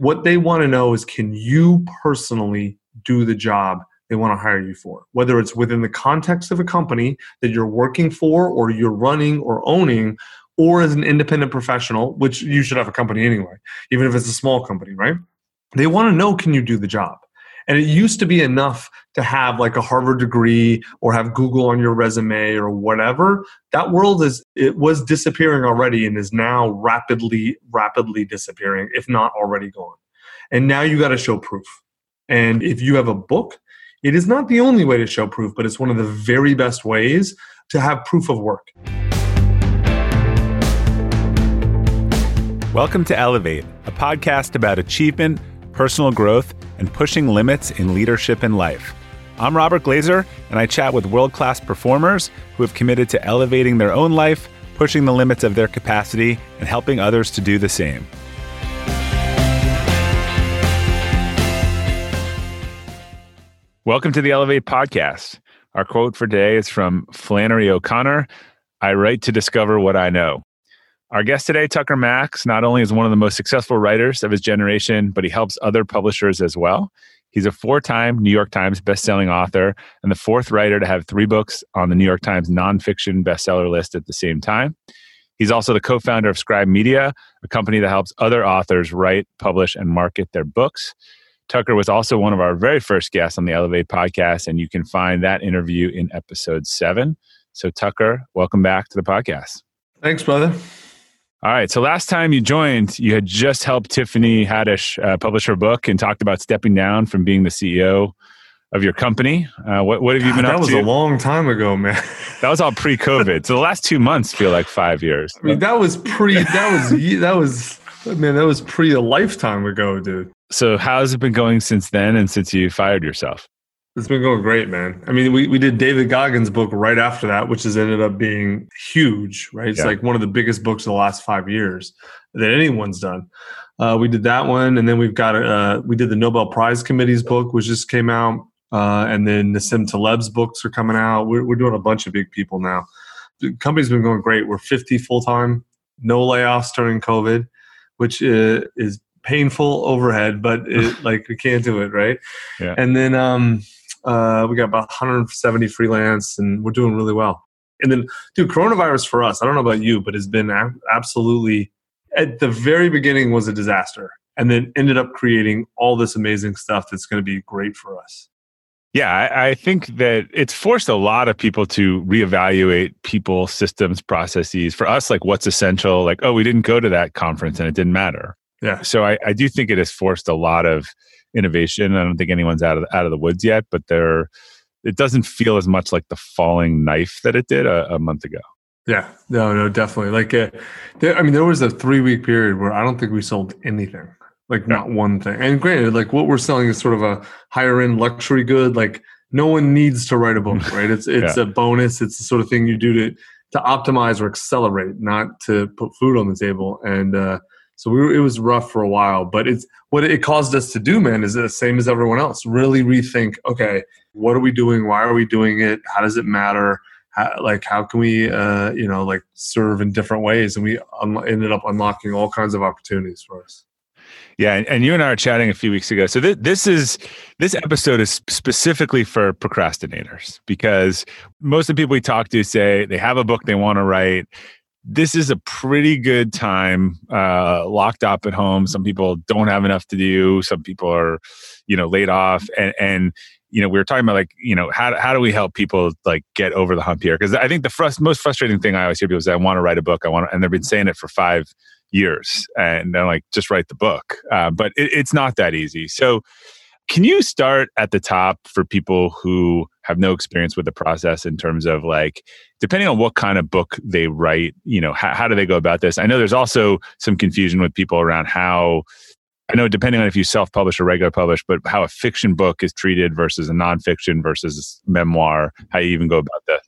What they want to know is can you personally do the job they want to hire you for? Whether it's within the context of a company that you're working for or you're running or owning, or as an independent professional, which you should have a company anyway, even if it's a small company, right? They want to know can you do the job? And it used to be enough to have like a Harvard degree or have Google on your resume or whatever. That world is it was disappearing already and is now rapidly, rapidly disappearing, if not already gone. And now you got to show proof. And if you have a book, it is not the only way to show proof, but it's one of the very best ways to have proof of work. Welcome to Elevate, a podcast about achievement, personal growth, and pushing limits in leadership and life. I'm Robert Glazer, and I chat with world class performers who have committed to elevating their own life, pushing the limits of their capacity, and helping others to do the same. Welcome to the Elevate podcast. Our quote for today is from Flannery O'Connor I write to discover what I know. Our guest today, Tucker Max, not only is one of the most successful writers of his generation, but he helps other publishers as well. He's a four time New York Times bestselling author and the fourth writer to have three books on the New York Times nonfiction bestseller list at the same time. He's also the co founder of Scribe Media, a company that helps other authors write, publish, and market their books. Tucker was also one of our very first guests on the Elevate podcast, and you can find that interview in episode seven. So, Tucker, welcome back to the podcast. Thanks, brother. All right. So last time you joined, you had just helped Tiffany Haddish uh, publish her book and talked about stepping down from being the CEO of your company. Uh, what, what have you been God, up to? That was a long time ago, man. that was all pre-COVID. so the last two months feel like five years. I mean, that was pre. That was that was man. That was pre a lifetime ago, dude. So how's it been going since then and since you fired yourself? It's been going great, man. I mean, we, we did David Goggins' book right after that, which has ended up being huge, right? It's yeah. like one of the biggest books of the last five years that anyone's done. Uh, we did that one, and then we've got uh, we did the Nobel Prize Committee's book, which just came out, uh, and then Nassim Taleb's books are coming out. We're, we're doing a bunch of big people now. The company's been going great. We're 50 full time, no layoffs during COVID, which uh, is painful overhead, but it, like we can't do it, right? Yeah. And then um, uh, we got about 170 freelance, and we're doing really well. And then, dude, coronavirus for us, I don't know about you, but has been absolutely at the very beginning was a disaster, and then ended up creating all this amazing stuff that's going to be great for us. Yeah, I, I, think that it's forced a lot of people to reevaluate people, systems, processes. For us, like what's essential, like, oh, we didn't go to that conference and it didn't matter. Yeah. So I, I do think it has forced a lot of innovation. I don't think anyone's out of out of the woods yet, but there it doesn't feel as much like the falling knife that it did a, a month ago. Yeah, no, no, definitely. Like, uh, there, I mean, there was a three week period where I don't think we sold anything, like yeah. not one thing. And granted, like what we're selling is sort of a higher end luxury good. Like, no one needs to write a book, right? It's it's yeah. a bonus. It's the sort of thing you do to to optimize or accelerate, not to put food on the table. And uh, so we were, it was rough for a while, but it's what it caused us to do, man, is the same as everyone else. Really rethink, okay, what are we doing? Why are we doing it? How does it matter? How, like, how can we, uh, you know, like serve in different ways? And we un- ended up unlocking all kinds of opportunities for us. Yeah, and you and I were chatting a few weeks ago. So th- this is this episode is specifically for procrastinators because most of the people we talk to say they have a book they want to write this is a pretty good time uh, locked up at home. Some people don't have enough to do. Some people are you know laid off. And and you know we were talking about like you know how, how do we help people like get over the hump here? Because i think the frust- most frustrating thing i always hear people say i want to write a book. I want and they've been saying it for five years. And i'm like just write the book. Uh, but it, it's not that easy. So can you start at the top for people who have no experience with the process in terms of like, depending on what kind of book they write, you know, how, how do they go about this? I know there's also some confusion with people around how, I know depending on if you self publish or regular publish, but how a fiction book is treated versus a nonfiction versus memoir, how you even go about that.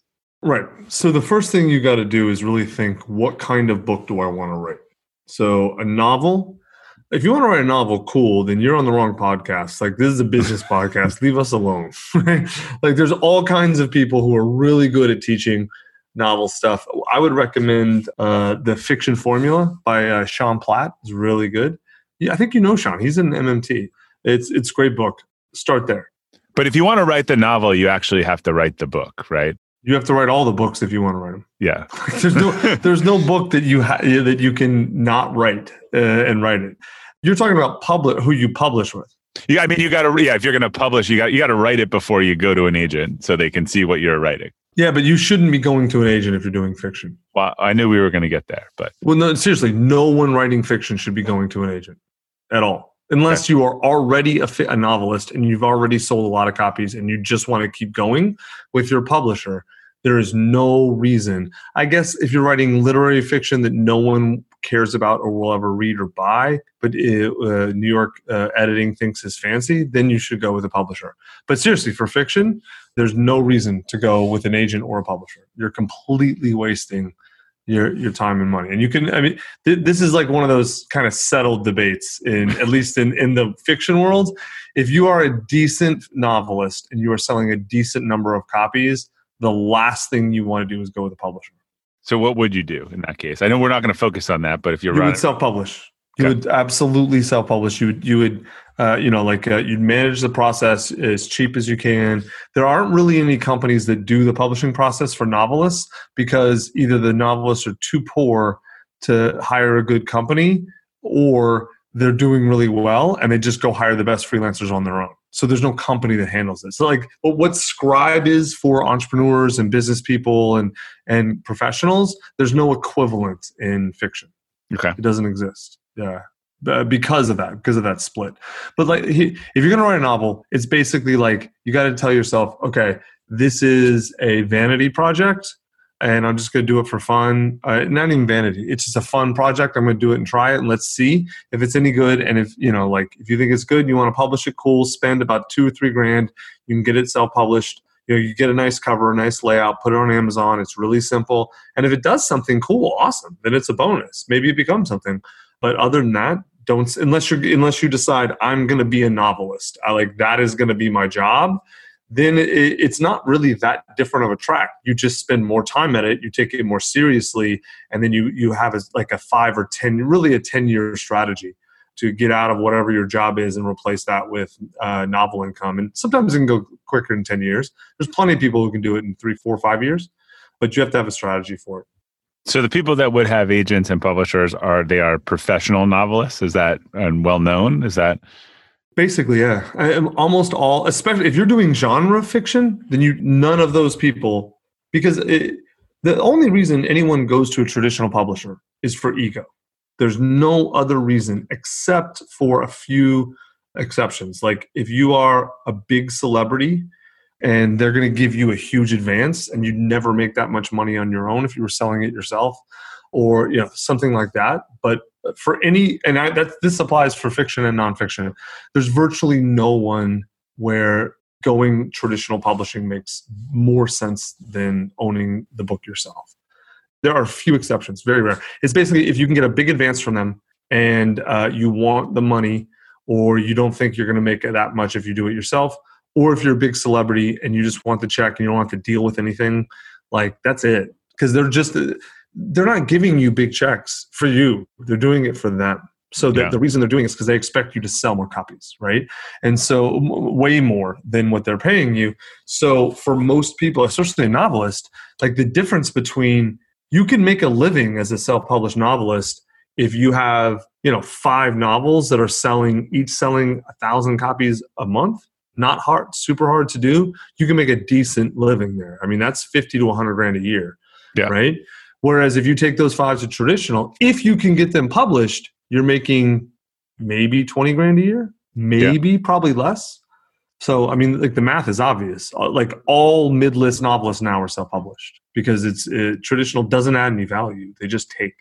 Right. So the first thing you got to do is really think what kind of book do I want to write? So a novel if you want to write a novel, cool, then you're on the wrong podcast. Like this is a business podcast. Leave us alone. like there's all kinds of people who are really good at teaching novel stuff. I would recommend uh, the Fiction Formula by uh, Sean Platt. It's really good. Yeah, I think you know Sean. He's in MMT. It's it's a great book. Start there. But if you want to write the novel, you actually have to write the book, right? You have to write all the books if you want to write them. Yeah. there's no there's no book that you ha- that you can not write uh, and write it. You're talking about public who you publish with. Yeah, I mean, you got to yeah. If you're going to publish, you got you got to write it before you go to an agent, so they can see what you're writing. Yeah, but you shouldn't be going to an agent if you're doing fiction. Well, I knew we were going to get there, but well, no, seriously, no one writing fiction should be going to an agent at all, unless okay. you are already a, a novelist and you've already sold a lot of copies and you just want to keep going with your publisher. There is no reason. I guess if you're writing literary fiction that no one cares about or will ever read or buy, but it, uh, New York uh, editing thinks is fancy, then you should go with a publisher. But seriously, for fiction, there's no reason to go with an agent or a publisher. You're completely wasting your your time and money. And you can, I mean, th- this is like one of those kind of settled debates in at least in in the fiction world. If you are a decent novelist and you are selling a decent number of copies, the last thing you want to do is go with a publisher. So what would you do in that case? I know we're not going to focus on that, but if you're you running, would self-publish. You okay. would absolutely self-publish. You would you would uh, you know like uh, you'd manage the process as cheap as you can. There aren't really any companies that do the publishing process for novelists because either the novelists are too poor to hire a good company, or they're doing really well and they just go hire the best freelancers on their own. So there's no company that handles it. So like what Scribe is for entrepreneurs and business people and and professionals, there's no equivalent in fiction. Okay. It doesn't exist. Yeah. because of that, because of that split. But like if you're going to write a novel, it's basically like you got to tell yourself, okay, this is a vanity project and I'm just going to do it for fun. Uh, not even vanity. It's just a fun project. I'm going to do it and try it, and let's see if it's any good. And if you know, like, if you think it's good, and you want to publish it, cool. Spend about two or three grand. You can get it self-published. You know, you get a nice cover, a nice layout, put it on Amazon. It's really simple. And if it does something cool, awesome. Then it's a bonus. Maybe it becomes something. But other than that, don't unless you unless you decide I'm going to be a novelist. I like that is going to be my job then it, it's not really that different of a track. You just spend more time at it, you take it more seriously, and then you you have a, like a five or ten, really a ten year strategy to get out of whatever your job is and replace that with uh, novel income. And sometimes it can go quicker than ten years. There's plenty of people who can do it in three, four, five years, but you have to have a strategy for it. So the people that would have agents and publishers are they are professional novelists. Is that and well known? Is that Basically, yeah. I, um, almost all, especially if you're doing genre fiction, then you none of those people because it, the only reason anyone goes to a traditional publisher is for ego. There's no other reason except for a few exceptions. Like if you are a big celebrity and they're going to give you a huge advance and you'd never make that much money on your own if you were selling it yourself or you know something like that but for any and I, that this applies for fiction and nonfiction. There's virtually no one where going traditional publishing makes more sense than owning the book yourself. There are a few exceptions very rare. It's basically if you can get a big advance from them and uh, you want the money or you don't think you're going to make it that much if you do it yourself or if you're a big celebrity and you just want the check and you don't have to deal with anything like that's it. Because they're just they're not giving you big checks for you. They're doing it for them. So the, yeah. the reason they're doing it is because they expect you to sell more copies, right? And so m- way more than what they're paying you. So for most people, especially a novelist, like the difference between you can make a living as a self-published novelist if you have you know five novels that are selling each selling a thousand copies a month not hard super hard to do you can make a decent living there i mean that's 50 to 100 grand a year yeah. right Whereas if you take those five to traditional, if you can get them published, you're making maybe 20 grand a year, maybe yeah. probably less. So, I mean, like the math is obvious. Uh, like all mid-list novelists now are self-published because it's it, traditional doesn't add any value. They just take.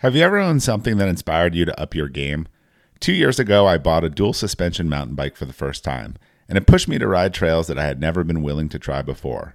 Have you ever owned something that inspired you to up your game? Two years ago, I bought a dual suspension mountain bike for the first time, and it pushed me to ride trails that I had never been willing to try before.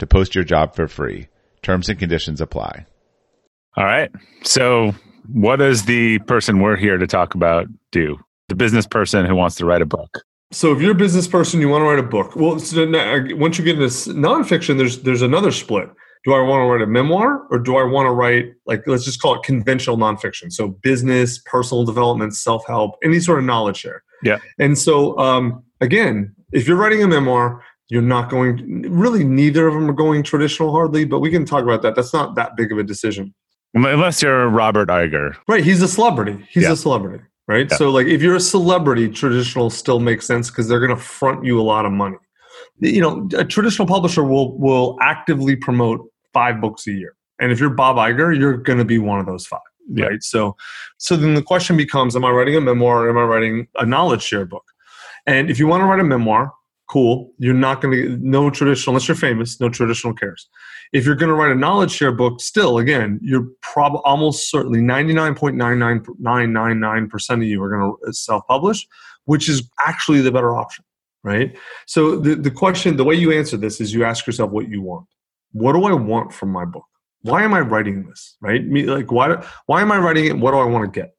to post your job for free. Terms and conditions apply. All right. So, what does the person we're here to talk about do? The business person who wants to write a book. So, if you're a business person, you want to write a book. Well, so once you get into nonfiction, there's there's another split. Do I want to write a memoir or do I want to write like let's just call it conventional nonfiction? So, business, personal development, self help, any sort of knowledge share. Yeah. And so, um, again, if you're writing a memoir, you're not going really neither of them are going traditional hardly but we can talk about that. That's not that big of a decision. Unless you're robert Iger. Right he's a celebrity. He's yeah. a celebrity right? Yeah. so like if you're a celebrity traditional still makes sense because they're going to front you a lot of money. You know a traditional publisher will will actively promote five books a year. And if you're bob Iger you're going to be one of those five yeah. right? So so then the question becomes am i writing a memoir or am i writing a knowledge share book? And if you want to write a memoir cool. You're not going to no traditional unless you're famous. No traditional cares. If you're going to write a knowledge share book, still again, you're probably almost certainly 99.99999 percent of you are going to self publish, which is actually the better option, right? So the the question, the way you answer this is you ask yourself what you want. What do I want from my book? Why am I writing this? Right? Me like why why am I writing it? What do I want to get?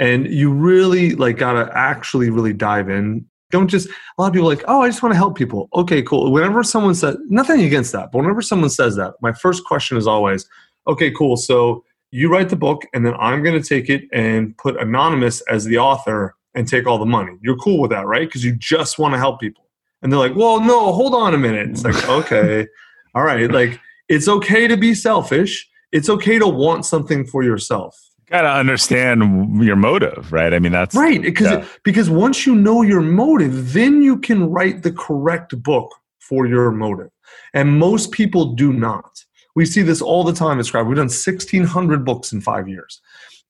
and you really like got to actually really dive in don't just a lot of people like oh i just want to help people. Okay cool. Whenever someone says nothing against that but whenever someone says that my first question is always okay cool so you write the book and then i'm going to take it and put anonymous as the author and take all the money. You're cool with that right? Because you just want to help people. And they're like well no hold on a minute. It's like okay all right. Like it's okay to be selfish. It's okay to want something for yourself got to understand your motive, right? I mean, that's right because yeah. because once you know your motive, then you can write the correct book for your motive. And most people do not. We see this all the time at Scribe. We've done 1,600 books in five years.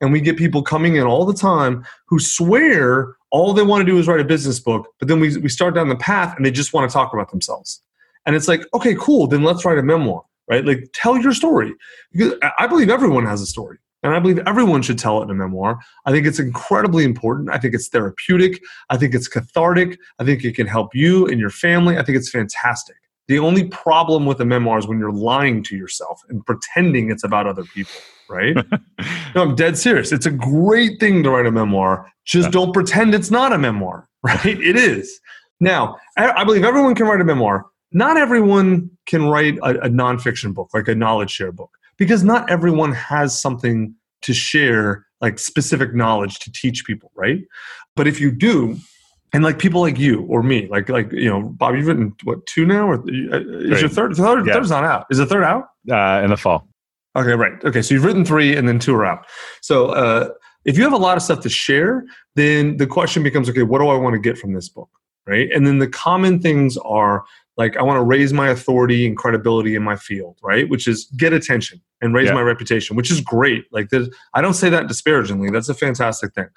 And we get people coming in all the time who swear all they want to do is write a business book, but then we, we start down the path and they just want to talk about themselves. And it's like, okay, cool, then let's write a memoir, right? Like, tell your story. Because I believe everyone has a story. And I believe everyone should tell it in a memoir. I think it's incredibly important. I think it's therapeutic. I think it's cathartic. I think it can help you and your family. I think it's fantastic. The only problem with a memoir is when you're lying to yourself and pretending it's about other people, right? no, I'm dead serious. It's a great thing to write a memoir. Just yeah. don't pretend it's not a memoir, right? it is. Now, I believe everyone can write a memoir. Not everyone can write a, a nonfiction book, like a knowledge share book because not everyone has something to share like specific knowledge to teach people right? But if you do and like people like you or me like like you know bob you've written what two now? Or uh, is your third third yeah. third's not out. Is the third out? Uh, in the fall. Okay right. Okay so you've written three and then two are out. So uh, if you have a lot of stuff to share then the question becomes okay what do i want to get from this book right? And then the common things are like i want to raise my authority and credibility in my field right which is get attention and raise yeah. my reputation which is great like i don't say that disparagingly that's a fantastic thing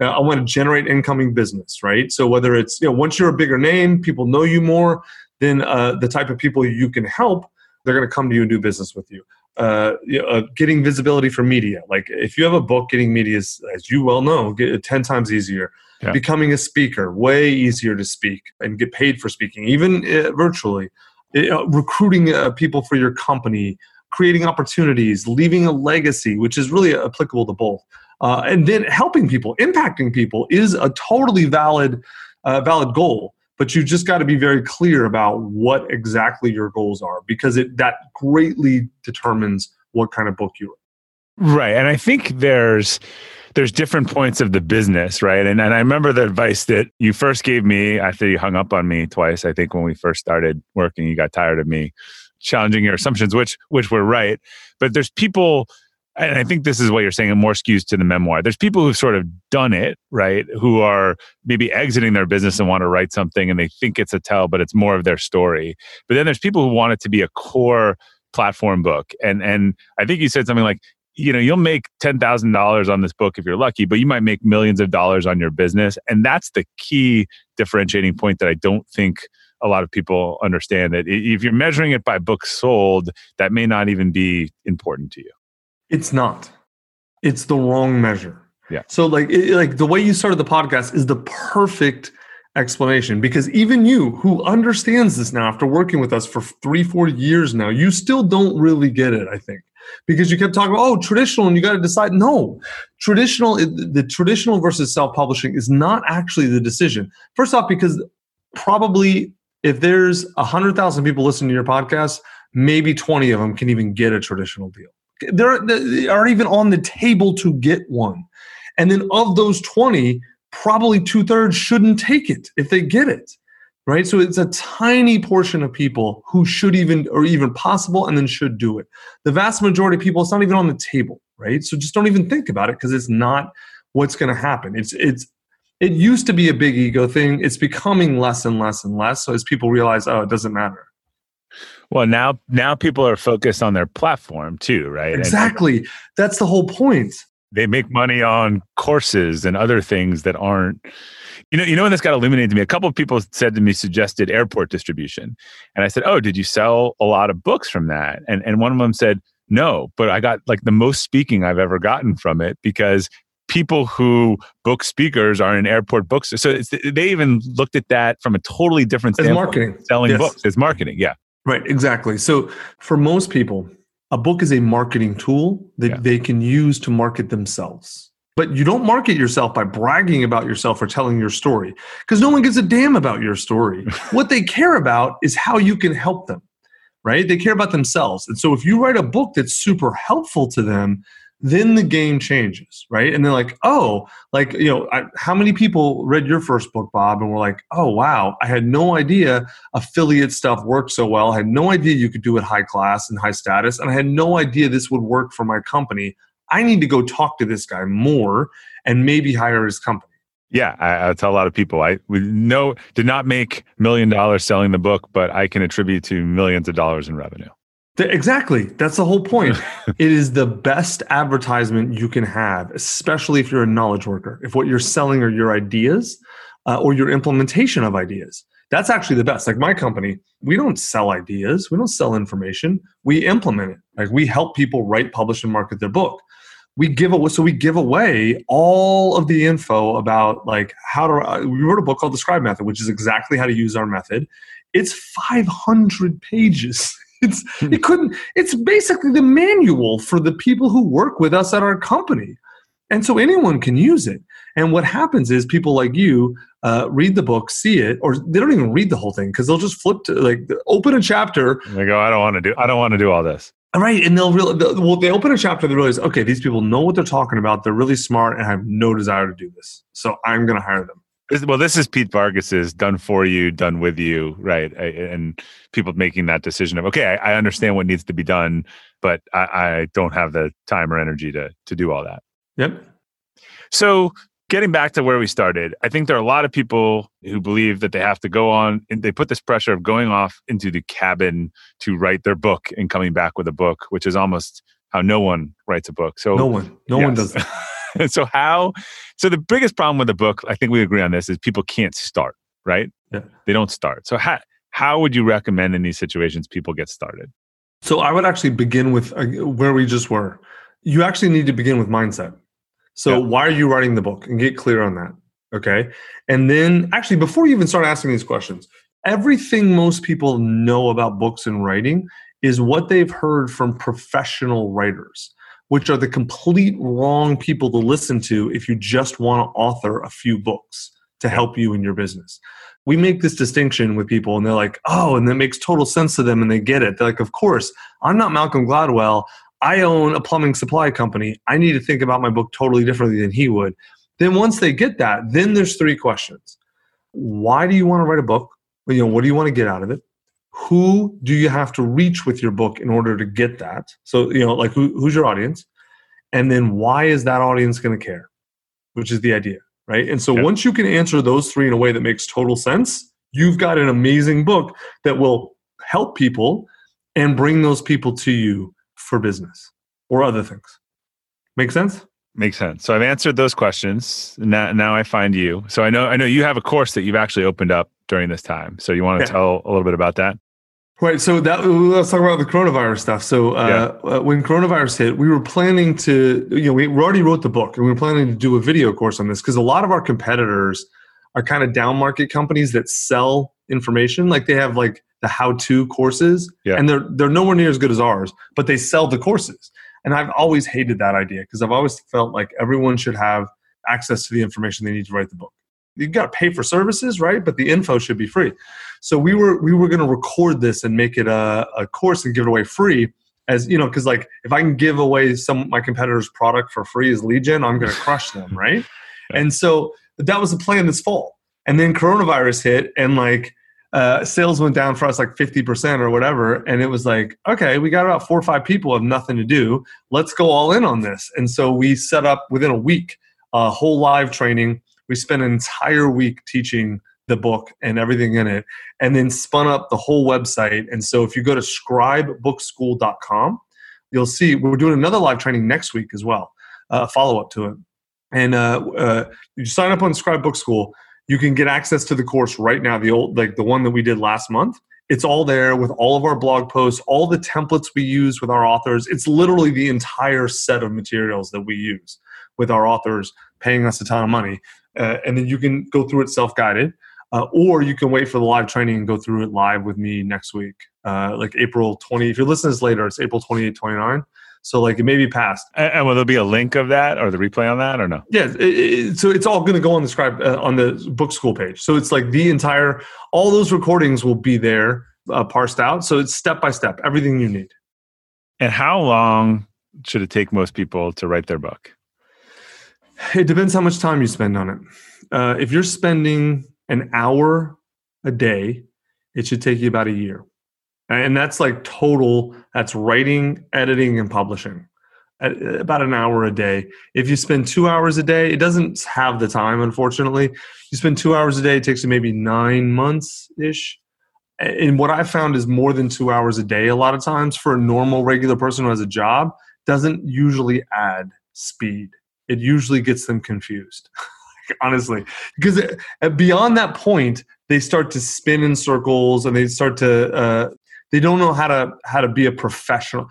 Uh, I want to generate incoming business, right? So whether it's you know once you're a bigger name, people know you more, then uh, the type of people you can help, they're going to come to you and do business with you. Uh, you know, uh, getting visibility for media, like if you have a book, getting media is, as you well know, get ten times easier. Yeah. Becoming a speaker, way easier to speak and get paid for speaking, even uh, virtually. recruiting people for your company, creating opportunities, leaving a legacy, which is really applicable to both. Uh, and then helping people, impacting people is a totally valid, uh, valid goal. But you just got to be very clear about what exactly your goals are because it that greatly determines what kind of book you write. Right, and I think there's there's different points of the business, right? And and I remember the advice that you first gave me after you hung up on me twice. I think when we first started working, you got tired of me challenging your assumptions, which which were right. But there's people, and I think this is what you're saying, and more skews to the memoir. There's people who've sort of done it, right? Who are maybe exiting their business and want to write something, and they think it's a tell, but it's more of their story. But then there's people who want it to be a core platform book, and and I think you said something like you know you'll make $10,000 on this book if you're lucky but you might make millions of dollars on your business and that's the key differentiating point that I don't think a lot of people understand that if you're measuring it by books sold, that may not even be important to you. It's not. It's the wrong measure. Yeah. So like it, like the way you started the podcast is the perfect explanation because even you who understands this now after working with us for 3 4 years now, you still don't really get it, I think. Because you kept talking about, oh, traditional, and you got to decide. No, traditional, the traditional versus self publishing is not actually the decision. First off, because probably if there's 100,000 people listening to your podcast, maybe 20 of them can even get a traditional deal. They're, they aren't even on the table to get one. And then of those 20, probably two thirds shouldn't take it if they get it. Right. So it's a tiny portion of people who should even, or even possible, and then should do it. The vast majority of people, it's not even on the table. Right. So just don't even think about it because it's not what's going to happen. It's, it's it used to be a big ego thing. It's becoming less and less and less. So as people realize, oh, it doesn't matter. Well, now now people are focused on their platform too, right? Exactly. And That's the whole point. They make money on courses and other things that aren't you know, you know when this got illuminated to me, a couple of people said to me suggested airport distribution. And I said, "Oh, did you sell a lot of books from that?" And and one of them said, "No, but I got like the most speaking I've ever gotten from it because people who book speakers are in airport books. So they even looked at that from a totally different standpoint. As marketing. Selling yes. books as marketing. Yeah. Right. Exactly. So for most people, a book is a marketing tool that yeah. they can use to market themselves. But you don't market yourself by bragging about yourself or telling your story because no one gives a damn about your story. what they care about is how you can help them, right? They care about themselves. And so if you write a book that's super helpful to them, then the game changes right and they're like oh like you know I, how many people read your first book bob and were like oh wow i had no idea affiliate stuff worked so well i had no idea you could do it high class and high status and i had no idea this would work for my company i need to go talk to this guy more and maybe hire his company yeah, I, I, tell a lot of people I no did not make million dollars selling the book, but I can attribute to millions of dollars in revenue. Exactly. That's the whole point. it is the best advertisement you can have, especially if you're a knowledge worker. If what you're selling are your ideas uh, or your implementation of ideas, that's actually the best. Like my company, we don't sell ideas, we don't sell information, we implement it. Like we help people write, publish, and market their book. We give away, so we give away all of the info about like how to. Uh, we wrote a book called the Scribe Method, which is exactly how to use our method. It's 500 pages. it's hmm. it couldn't it's basically the manual for the people who work with us at our company and so anyone can use it and what happens is people like you uh, read the book see it or they don't even read the whole thing because they'll just flip to like open a chapter they go i don't want to do i don't want to do all this all right and they'll really well they open a chapter they realize okay these people know what they're talking about they're really smart and have no desire to do this so i'm going to hire them well, this is Pete Vargas's done for you, done with you, right? And people making that decision of okay, I, I understand what needs to be done, but I, I, don't have the time or energy to to do all that. Yep. So getting back to where we started, I think there are a lot of people who believe that they have to go on and they put this pressure of going off into the cabin to write their book and coming back with a book, which is almost how no one writes a book. So no one, no yes. one does. That. so how? So the biggest problem with the book, I think we agree on this, is people can't start. Right? Yeah. They don't start. So how how would you recommend in these situations people get started? So I would actually begin with uh, where we just were. You actually need to begin with mindset. So yeah. why are you writing the book and get clear on that? Okay. And then actually before you even start asking these questions, everything most people know about books and writing is what they've heard from professional writers, which are the complete wrong people to listen to if you just want to author a few books to help you in your business. We make this distinction with people and they're like, oh, and that makes total sense to them and they get it. They're like, of course, I'm not Malcolm Gladwell. I own a plumbing supply company. I need to think about my book totally differently than he would. Then once they get that, then there's three questions. Why do you want to write a book? You know, what do you want to get out of it? who do you have to reach with your book in order to get that so you know like who, who's your audience and then why is that audience going to care which is the idea right and so once you can answer those three in a way that makes total sense you've got an amazing book that will help people and bring those people to you for business or other things make sense Makes sense. So I've answered those questions. Now, now I find you. So I know I know you have a course that you've actually opened up during this time. So you want to yeah. tell a little bit about that? Right. So that let's talk about the coronavirus stuff. So uh, yeah. uh, when coronavirus hit, we were planning to, you know, we already wrote the book and we were planning to do a video course on this because a lot of our competitors are kind of down market companies that sell information. Like they have like the how to courses, yeah. and they're they're nowhere near as good as ours, but they sell the courses. And I've always hated that idea because I've always felt like everyone should have access to the information they need to write the book You've got to pay for services, right? But the info should be free. So we were we were going to record this and make it a, a course and give it away free. As you know, because like if I can give away some my competitors' product for free as legion I'm going to crush them, right? And so that was the plan this fall. And then coronavirus hit, and like uh, sales went down for us like 50% or whatever. And it was like, okay, we got about four or five people have nothing to do. Let's go all in on this. And so we set up within a week a whole live training we spent an entire week teaching the book and everything in it, and then spun up the whole website. And so if you go to scribebookschool.com, you'll see we're doing another live training next week as well, a uh, follow up to it. And uh, uh, you sign up on Scribe Book School, you can get access to the course right now, the old like the one that we did last month. It's all there with all of our blog posts, all the templates we use with our authors. It's literally the entire set of materials that we use with our authors paying us a ton of money uh, and then you can go through it self-guided uh, or you can wait for the live training and go through it live with me next week uh, like april 20 if you're listening to this later it's april 28 29 so like it may be past. And, will there be a link of that or the replay on that or no? Yeah it, it, so it's all going to go on the scribe uh, on the book school page. So it's like the entire all those recordings will be there uh, parsed out. So it's step by step everything you need. And how long should it take most people to write their book? It depends how much time you spend on it. Uh, if you're spending an hour a day, it should take you about a year. And that's like total, that's writing, editing, and publishing. At about an hour a day. If you spend two hours a day, it doesn't have the time, unfortunately. You spend two hours a day, it takes you maybe nine months ish. And what I found is more than two hours a day, a lot of times for a normal, regular person who has a job, doesn't usually add speed it usually gets them confused honestly because beyond that point they start to spin in circles and they start to uh, they don't know how to how to be a professional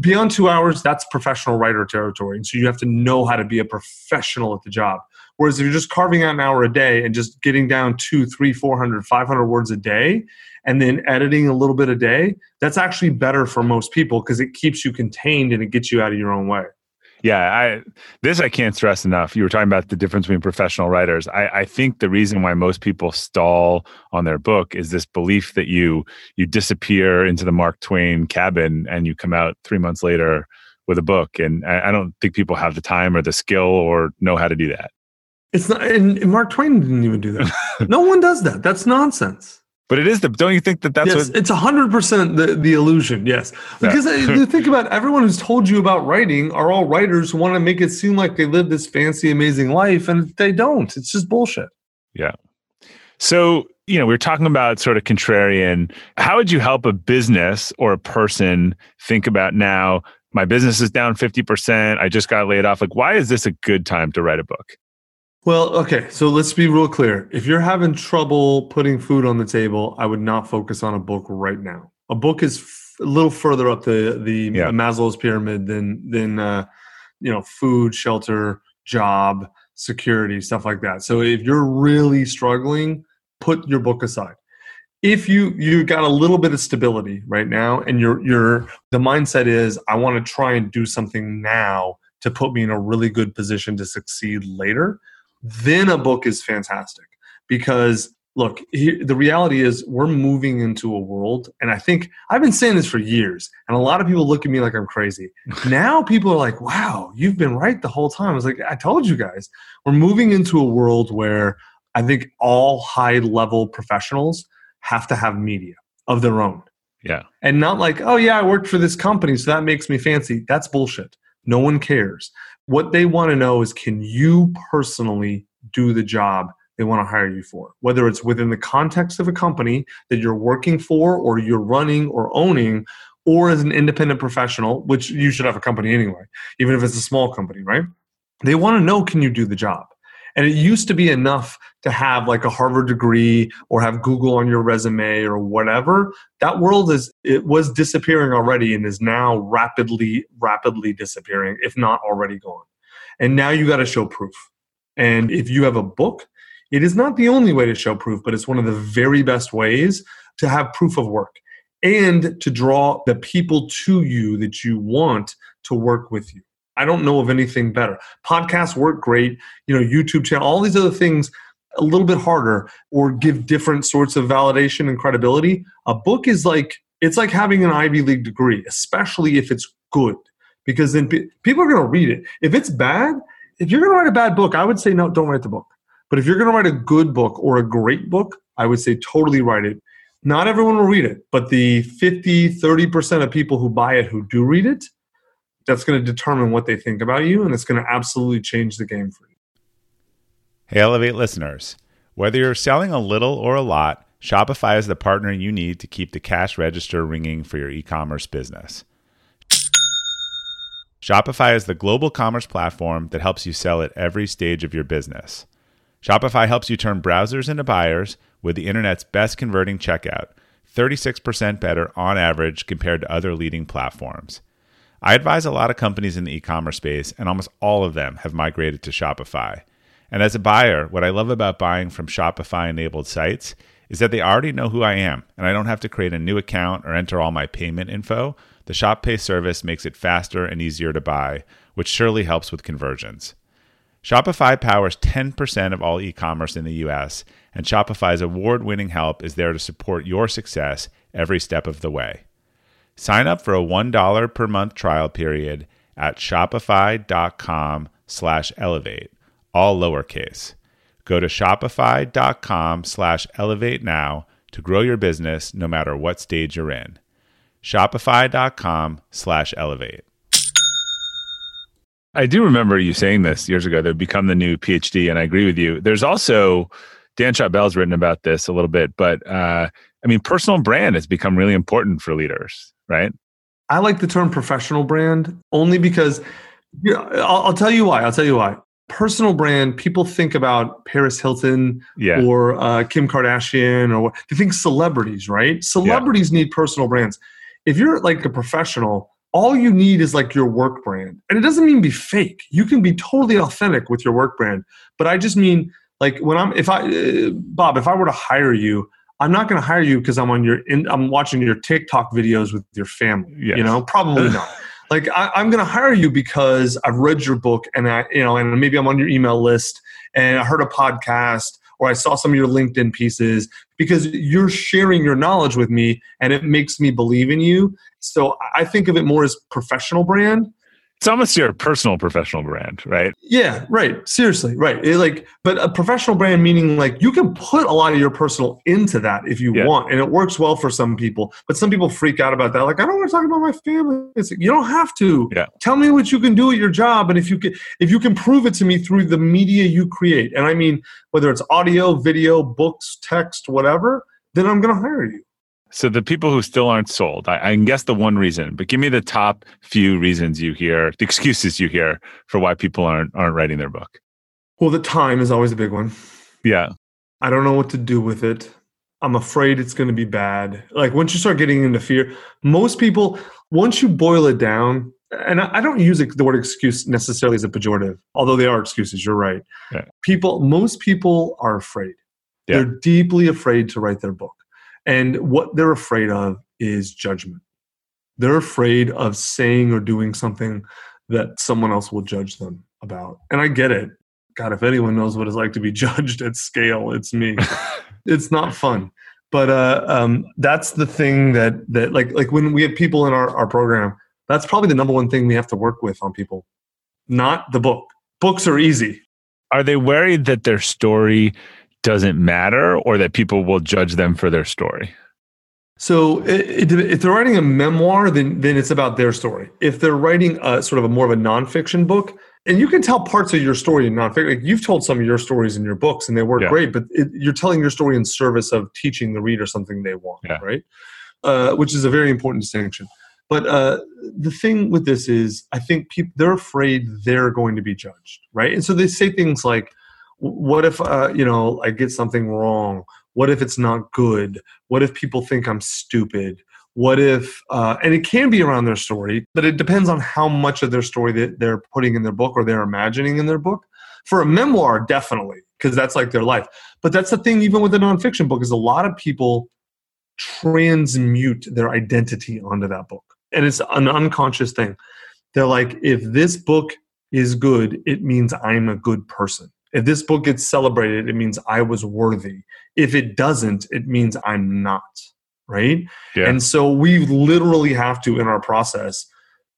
beyond two hours that's professional writer territory. And so you have to know how to be a professional at the job. Whereas if you're just carving out an hour a day and just getting down two three four hundred five hundred words a day and then editing a little bit a day that's actually better for most people because it keeps you contained and it gets you out of your own way yeah, I this I can't stress enough. You were talking about the difference between professional writers. I, I think the reason why most people stall on their book is this belief that you you disappear into the Mark Twain cabin and you come out three months later with a book. And I, I don't think people have the time or the skill or know how to do that. It's not, and Mark Twain didn't even do that. no one does that. That's nonsense. But it is the. Don't you think that that's yes, what? It's hundred percent the the illusion. Yes, because yeah. you think about everyone who's told you about writing are all writers who want to make it seem like they live this fancy, amazing life, and they don't. It's just bullshit. Yeah. So you know, we are talking about sort of contrarian. How would you help a business or a person think about now my business is down 50%. I just got laid off. Like, why is this a good time to write a book? Well, okay. So let's be real clear. If you're having trouble putting food on the table, I would not focus on a book right now. A book is f- a little further up the the Yeah. Maslow's pyramid than than uh, you know food, shelter, job, security, stuff like that. So if you're really struggling, put your book aside. If you you got a little bit of stability right now, and your your the mindset is I want to try and do something now to put me in a really good position to succeed later, then a book is fantastic. Because look he, the reality is we're moving into a world and i think i've been saying this for years and a lot of people look at me like i'm crazy. Now people are like wow you've been right the whole time. I was like i told you guys we're moving into a world where i think all high level professionals have to have media of their own. Yeah. and not like oh yeah i worked for this company so that makes me fancy. That's bullshit no one cares. What they want to know is can you personally do the job they want to hire you for? Whether it's within the context of a company that you're working for or you're running or owning or as an independent professional which you should have a company anyway even if it's a small company right? They want to know can you do the job and it used to be enough to have like a harvard degree or have google on your resume or whatever. That world is it was disappearing already and is now rapidly rapidly disappearing if not already gone. And now you got to show proof. And if you have a book it is not the only way to show proof but it's one of the very best ways to have proof of work and to draw the people to you that you want to work with you i don't know of anything better. Podcasts work great you know youtube channel all these other things a little bit harder or give different sorts of validation and credibility. A book is like it's like having an ivy league degree especially if it's good because then pe- people are going to read it. If it's bad if you're going to write a bad book i would say no don't write the book. But if you're going to write a good book or a great book i would say totally write it. Not everyone will read it but the 50 30% of people who buy it who do read it that's going to determine what they think about you and it's going to absolutely change the game for you Hey, Elevate listeners. Whether you're selling a little or a lot, Shopify is the partner you need to keep the cash register ringing for your e commerce business. Shopify is the global commerce platform that helps you sell at every stage of your business. Shopify helps you turn browsers into buyers with the internet's best converting checkout, 36% better on average compared to other leading platforms. I advise a lot of companies in the e commerce space, and almost all of them have migrated to Shopify. And as a buyer, what I love about buying from Shopify enabled sites is that they already know who I am, and I don't have to create a new account or enter all my payment info. The Shop Pay service makes it faster and easier to buy, which surely helps with conversions. Shopify powers 10% of all e commerce in the US, and Shopify's award winning help is there to support your success every step of the way. Sign up for a $1 per month trial period at shopify.com slash elevate, all lowercase. Go to shopify.com slash elevate now to grow your business no matter what stage you're in. Shopify.com slash elevate. I do remember you saying this years ago. They've become the new PhD, and I agree with you. There's also Dan Schott written about this a little bit, but uh, I mean, personal brand has become really important for leaders, right? I like the term professional brand only because you know, I'll, I'll tell you why. I'll tell you why. Personal brand, people think about Paris Hilton Yeah, or uh, Kim Kardashian or what they think celebrities, right? Celebrities need personal brands. If you're like a professional, all you need is like your work brand. And it doesn't mean be fake. You can be totally authentic with your work brand. But I just mean like when I'm if I uh, Bob, if I were to hire you, I'm not going to hire you because I'm on your in, I'm watching your TikTok videos with your family. Yes. You know, probably not. Like I, I'm going to hire you because I've read your book and I, you know, and maybe I'm on your email list and I heard a podcast or I saw some of your LinkedIn pieces because you're sharing your knowledge with me and it makes me believe in you. So I think of it more as professional brand. It's almost your personal professional brand, right? Yeah, right. Seriously, right. It like, but a professional brand meaning like you can put a lot of your personal into that if you Yeah. want, and it works well for some people. But some people freak out about that. Like, I don't want to talk about my family. It's like, you don't have to. Yeah. Tell me what you can do at your job, and if you can, if you can prove it to me through the media you create, and I mean whether it's audio, video, books, text, whatever, then I'm going to hire you. So the people who still aren't sold, I, I, can guess the one reason, but give me the top few reasons you hear, the excuses you hear for why people aren't aren't writing their book. Well, the time is always a big one. Yeah. I don't know what to do with it. I'm afraid it's going to be bad. Like once you start getting into fear, most people, once you boil it down, and I don't use the word excuse necessarily as a pejorative, although they are excuses. You're right. Yeah. People, most people are afraid. Yeah. They're deeply afraid to write their book. And what they're afraid of is judgment. They're afraid of saying or doing something that someone else will judge them about. And I get it. God, if anyone knows what it's like to be judged at scale, it's me. it's not fun. But uh, um, that's the thing that that like like when we have people in our, our program, that's probably the number one thing we have to work with on people, not the book. Books are easy. Are they worried that their story doesn't matter or that people will judge them for their story? So it, it, if they're writing a memoir, then then it's about their story. If they're writing a sort of a more of a nonfiction book, and you can tell parts of your story in nonfiction. Like you've told some of your stories in your books, and they work yeah. great. But it, you're telling your story in service of teaching the reader something they want, yeah. right? Uh, which is a very important distinction. But uh, the thing with this is, I think people they're afraid they're going to be judged, right? And so they say things like, "What if uh, you know I get something wrong? What if it's not good? What if people think I'm stupid? What if, uh, and it can be around their story, but it depends on how much of their story that they're putting in their book or they're imagining in their book. For a memoir, definitely, because that's like their life. But that's the thing, even with a nonfiction book, is a lot of people transmute their identity onto that book. And it's an unconscious thing. They're like, if this book is good, it means I'm a good person. If this book gets celebrated, it means I was worthy. If it doesn't, it means I'm not right? Yeah. And so we literally have to, in our process,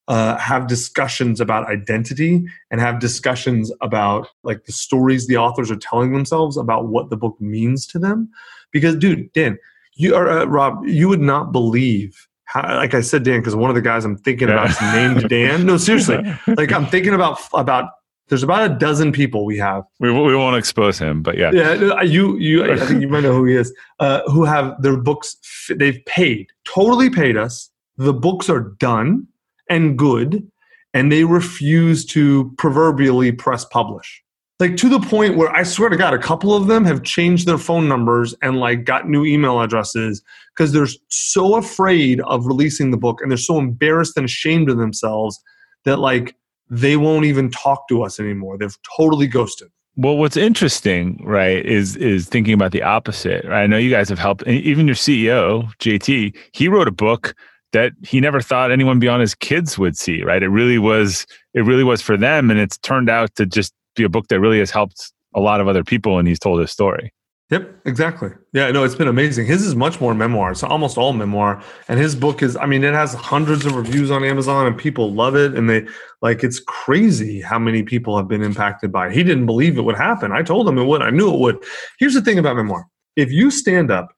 uh, have discussions about identity and have discussions about like the stories the authors are telling themselves about what the book means to them. Because, dude, Dan, you are uh, Rob, you would not believe how, like I said, Dan, because one of the guys I'm thinking yeah. about is named Dan. No, seriously, like I'm thinking about about there's about a dozen people we have. We, we won't expose him, but yeah. Yeah, you you I think you might know who he is. Uh, who have their books? They've paid, totally paid us. The books are done and good, and they refuse to proverbially press publish. Like to the point where I swear to God, a couple of them have changed their phone numbers and like got new email addresses because they're so afraid of releasing the book and they're so embarrassed and ashamed of themselves that like they won't even talk to us anymore. They've totally ghosted. Well, what's interesting, right, is is thinking about the opposite. Right? I know you guys have helped. Even your CEO, JT, he wrote a book that he never thought anyone beyond his kids would see. Right? It really was. It really was for them, and it's turned out to just be a book that really has helped a lot of other people. And he's told his story. Yep, exactly. Yeah, no, it's been amazing. His is much more memoir. It's almost all memoir. And his book is, I mean, it has hundreds of reviews on Amazon and people love it. And they like, it's crazy how many people have been impacted by it. He didn't believe it would happen. I told him it would. I knew it would. Here's the thing about memoir if you stand up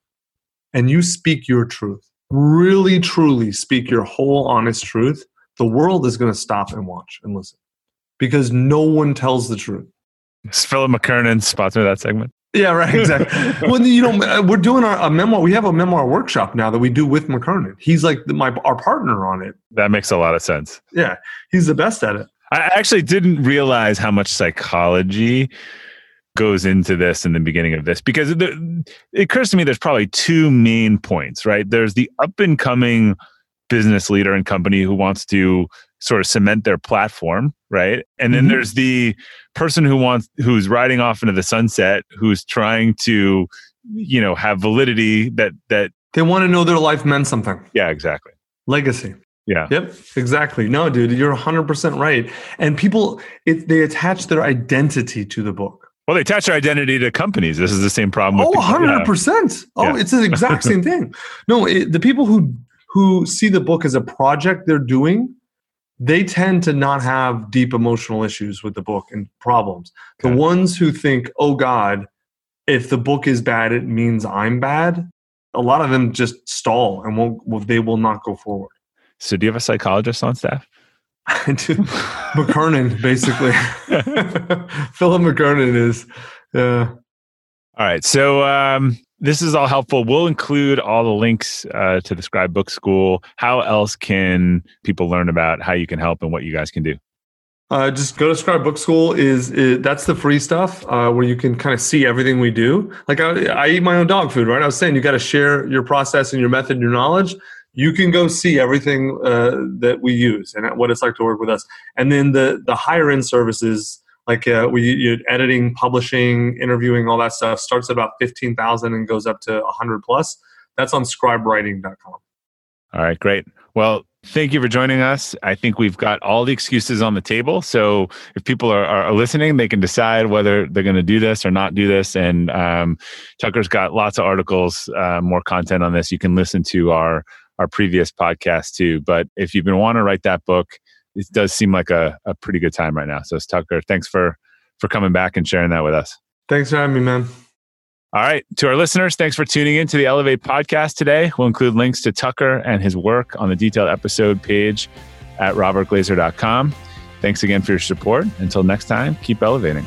and you speak your truth, really, truly speak your whole honest truth, the world is going to stop and watch and listen because no one tells the truth. It's Philip McKernan sponsor that segment. Yeah, right. Exactly. well, you know, we're doing our a memoir. We have a memoir workshop now that we do with McKernan. He's like the, my our partner on it. That makes a lot of sense. Yeah, he's the best at it. I actually didn't realize how much psychology goes into this in the beginning of this because it occurs to me there's probably two main points, right? There's the up and coming business leader and company who wants to sort of cement their platform, right? And then mm-hmm. there's the person who wants who's riding off into the sunset, who's trying to, you know, have validity that that they want to know their life meant something. Yeah, exactly. Legacy. Yeah. Yep. Exactly. No, dude, you're 100% right. And people, it, they attach their identity to the book. Well, they attach their identity to companies. This is the same problem. oh, 100%. Yeah. Oh, yeah. it's the exact same thing. No, it, the people who who see the book as a project they're doing they tend to not have deep emotional issues with the book and problems. Okay. The ones who think, oh God, if the book is bad, it means I'm bad. A lot of them just stall and won't. They will not go forward. So, do you have a psychologist on staff? I do. McKernan, basically. Philip McKernan is. Uh, All right. So, um, this is all helpful. We'll include all the links uh, to the Scribe Book School. How else can people learn about how you can help and what you guys can do? Uh, just go to Scribe Book School. Is, is that's the free stuff uh, where you can kind of see everything we do. Like I, I eat my own dog food, right? I was saying you got to share your process and your method, and your knowledge. You can go see everything uh, that we use and what it's like to work with us. And then the the higher end services like uh, we you, editing, publishing, interviewing, all that stuff starts at about fifteen thousand and goes up to hundred plus. That's on scribewriting.com. All right, great. Well, thank you for joining us. I think we've got all the excuses on the table. So if people are, are listening, they can decide whether they're going to do this or not do this. And um, Tucker's got lots of articles, uh, more content on this. You can listen to our our previous podcast too. But if you've been wanting to write that book, it does seem like a, a pretty good time right now. So Tucker, thanks for for coming back and sharing that with us. Thanks for having me, man. All right. To our listeners, thanks for tuning in to the Elevate podcast today. We'll include links to Tucker and his work on the detailed episode page at robertglazer.com. Thanks again for your support. Until next time, keep elevating.